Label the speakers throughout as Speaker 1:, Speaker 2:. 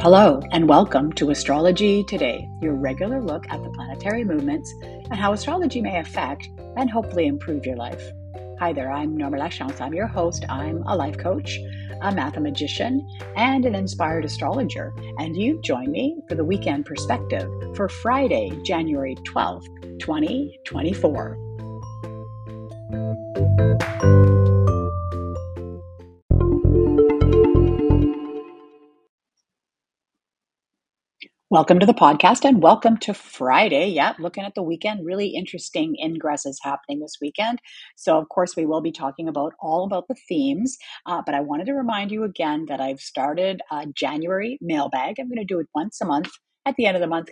Speaker 1: Hello, and welcome to Astrology Today, your regular look at the planetary movements and how astrology may affect and hopefully improve your life. Hi there, I'm Norma Lachance. I'm your host. I'm a life coach, a mathemagician, and an inspired astrologer. And you've joined me for the weekend perspective for Friday, January 12th, 2024. Welcome to the podcast and welcome to Friday. Yeah, looking at the weekend, really interesting ingresses happening this weekend. So, of course, we will be talking about all about the themes. Uh, but I wanted to remind you again that I've started a January mailbag. I'm going to do it once a month at the end of the month,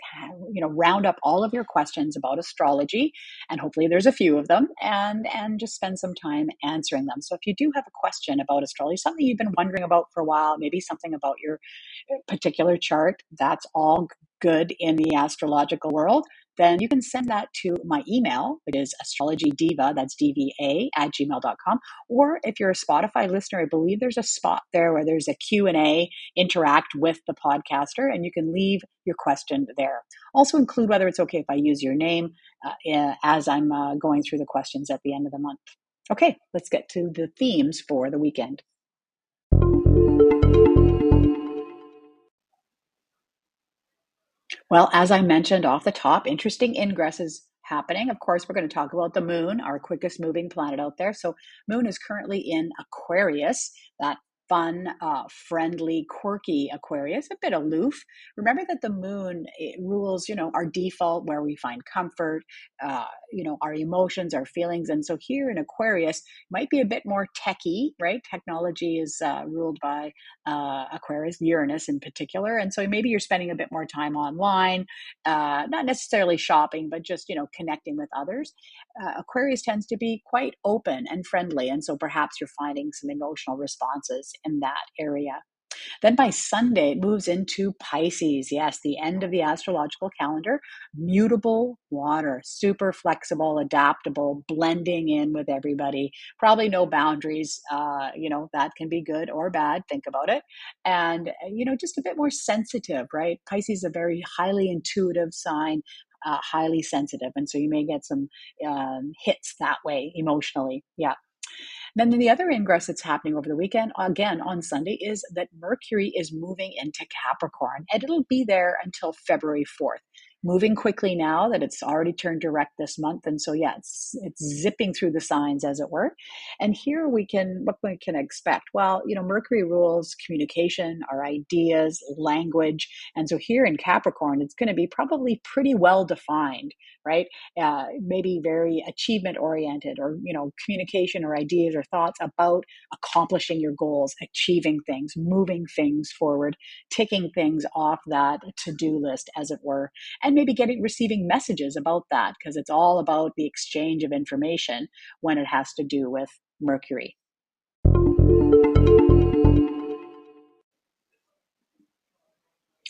Speaker 1: you know, round up all of your questions about astrology, and hopefully there's a few of them, and and just spend some time answering them. So if you do have a question about astrology, something you've been wondering about for a while, maybe something about your uh, particular chart, that's all good in the astrological world then you can send that to my email, which is astrologydiva, that's dva at gmail.com. Or if you're a Spotify listener, I believe there's a spot there where there's a Q&A, interact with the podcaster, and you can leave your question there. Also include whether it's okay if I use your name uh, as I'm uh, going through the questions at the end of the month. Okay, let's get to the themes for the weekend. Well, as I mentioned off the top, interesting ingresses happening. Of course, we're going to talk about the moon, our quickest moving planet out there. So, moon is currently in Aquarius. That fun, uh, friendly, quirky Aquarius, a bit aloof. Remember that the moon rules, you know, our default where we find comfort, uh, you know, our emotions, our feelings. And so here in Aquarius might be a bit more techy, right? Technology is uh, ruled by uh, Aquarius, Uranus in particular. And so maybe you're spending a bit more time online, uh, not necessarily shopping, but just, you know, connecting with others. Uh, Aquarius tends to be quite open and friendly. And so perhaps you're finding some emotional responses in that area. Then by Sunday, it moves into Pisces. Yes, the end of the astrological calendar. Mutable water, super flexible, adaptable, blending in with everybody. Probably no boundaries. Uh, you know, that can be good or bad. Think about it. And, you know, just a bit more sensitive, right? Pisces is a very highly intuitive sign, uh, highly sensitive. And so you may get some um, hits that way emotionally. Yeah. Then the other ingress that's happening over the weekend, again on Sunday, is that Mercury is moving into Capricorn, and it'll be there until February 4th moving quickly now that it's already turned direct this month. And so yeah it's it's zipping through the signs as it were. And here we can what we can expect? Well you know mercury rules communication our ideas language. And so here in capricorn it's going to be probably pretty well defined right? Uh, maybe very achievement oriented or you know communication or ideas or thoughts about accomplishing your goals achieving things moving things forward ticking things off that to-do list as it were. And maybe getting receiving messages about that because it's all about the exchange of information when it has to do with mercury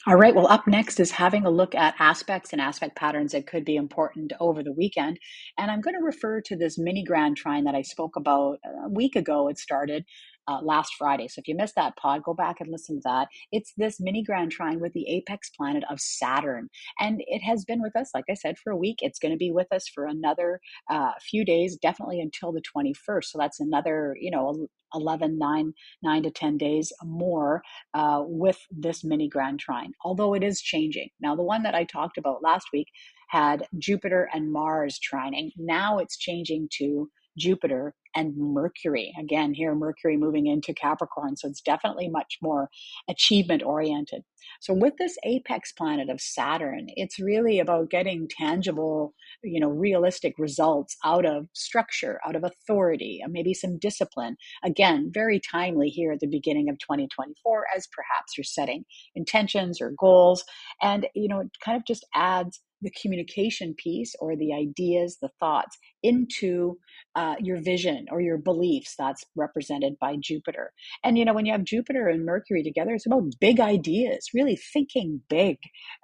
Speaker 1: All right. Well, up next is having a look at aspects and aspect patterns that could be important over the weekend. And I'm going to refer to this mini grand trine that I spoke about a week ago. It started uh, last Friday. So if you missed that pod, go back and listen to that. It's this mini grand trine with the apex planet of Saturn. And it has been with us, like I said, for a week. It's going to be with us for another uh, few days, definitely until the 21st. So that's another, you know, 11, 9, 9 to 10 days more uh, with this mini grand trine, although it is changing. Now, the one that I talked about last week had Jupiter and Mars trining. Now it's changing to Jupiter and Mercury. Again, here Mercury moving into Capricorn. So it's definitely much more achievement oriented. So with this apex planet of Saturn, it's really about getting tangible, you know, realistic results out of structure, out of authority, maybe some discipline. Again, very timely here at the beginning of 2024 as perhaps you're setting intentions or goals. And, you know, it kind of just adds the communication piece or the ideas, the thoughts into uh, your vision or your beliefs. That's represented by Jupiter. And, you know, when you have Jupiter and Mercury together, it's about big ideas, really thinking big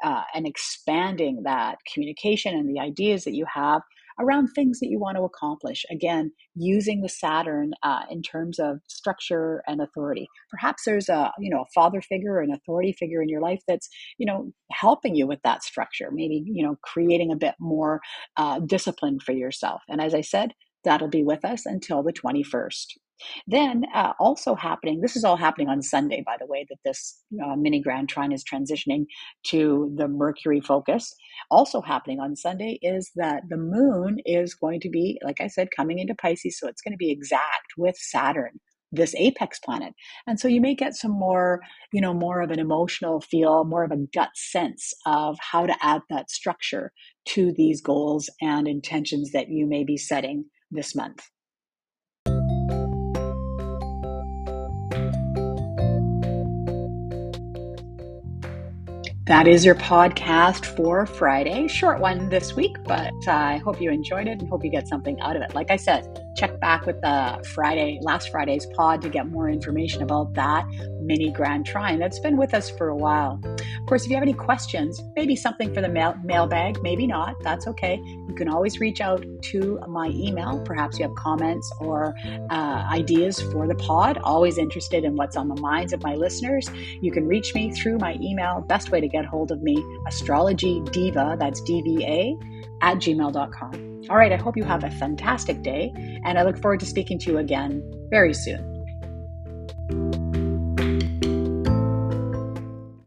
Speaker 1: uh, and expanding that communication and the ideas that you have around things that you want to accomplish. Again, using the Saturn uh, in terms of structure and authority. Perhaps there's a you know a father figure or an authority figure in your life that's you know helping you with that structure. Maybe you know creating a bit more uh, discipline for yourself. And as I said, that'll be with us until the 21st. Then, uh, also happening, this is all happening on Sunday, by the way, that this uh, mini Grand Trine is transitioning to the Mercury focus. Also happening on Sunday is that the moon is going to be, like I said, coming into Pisces. So it's going to be exact with Saturn this apex planet and so you may get some more you know more of an emotional feel more of a gut sense of how to add that structure to these goals and intentions that you may be setting this month That is your podcast for Friday. Short one this week, but I hope you enjoyed it and hope you get something out of it. Like I said, check back with the Friday, last Friday's pod to get more information about that mini Grand Trine that's been with us for a while. Of course, if you have any questions, maybe something for the mail, mailbag, maybe not, that's okay. You can always reach out to my email. Perhaps you have comments or uh, ideas for the pod. Always interested in what's on the minds of my listeners. You can reach me through my email. Best way to get hold of me, astrology diva, that's DVA, at gmail.com. All right, I hope you have a fantastic day, and I look forward to speaking to you again very soon.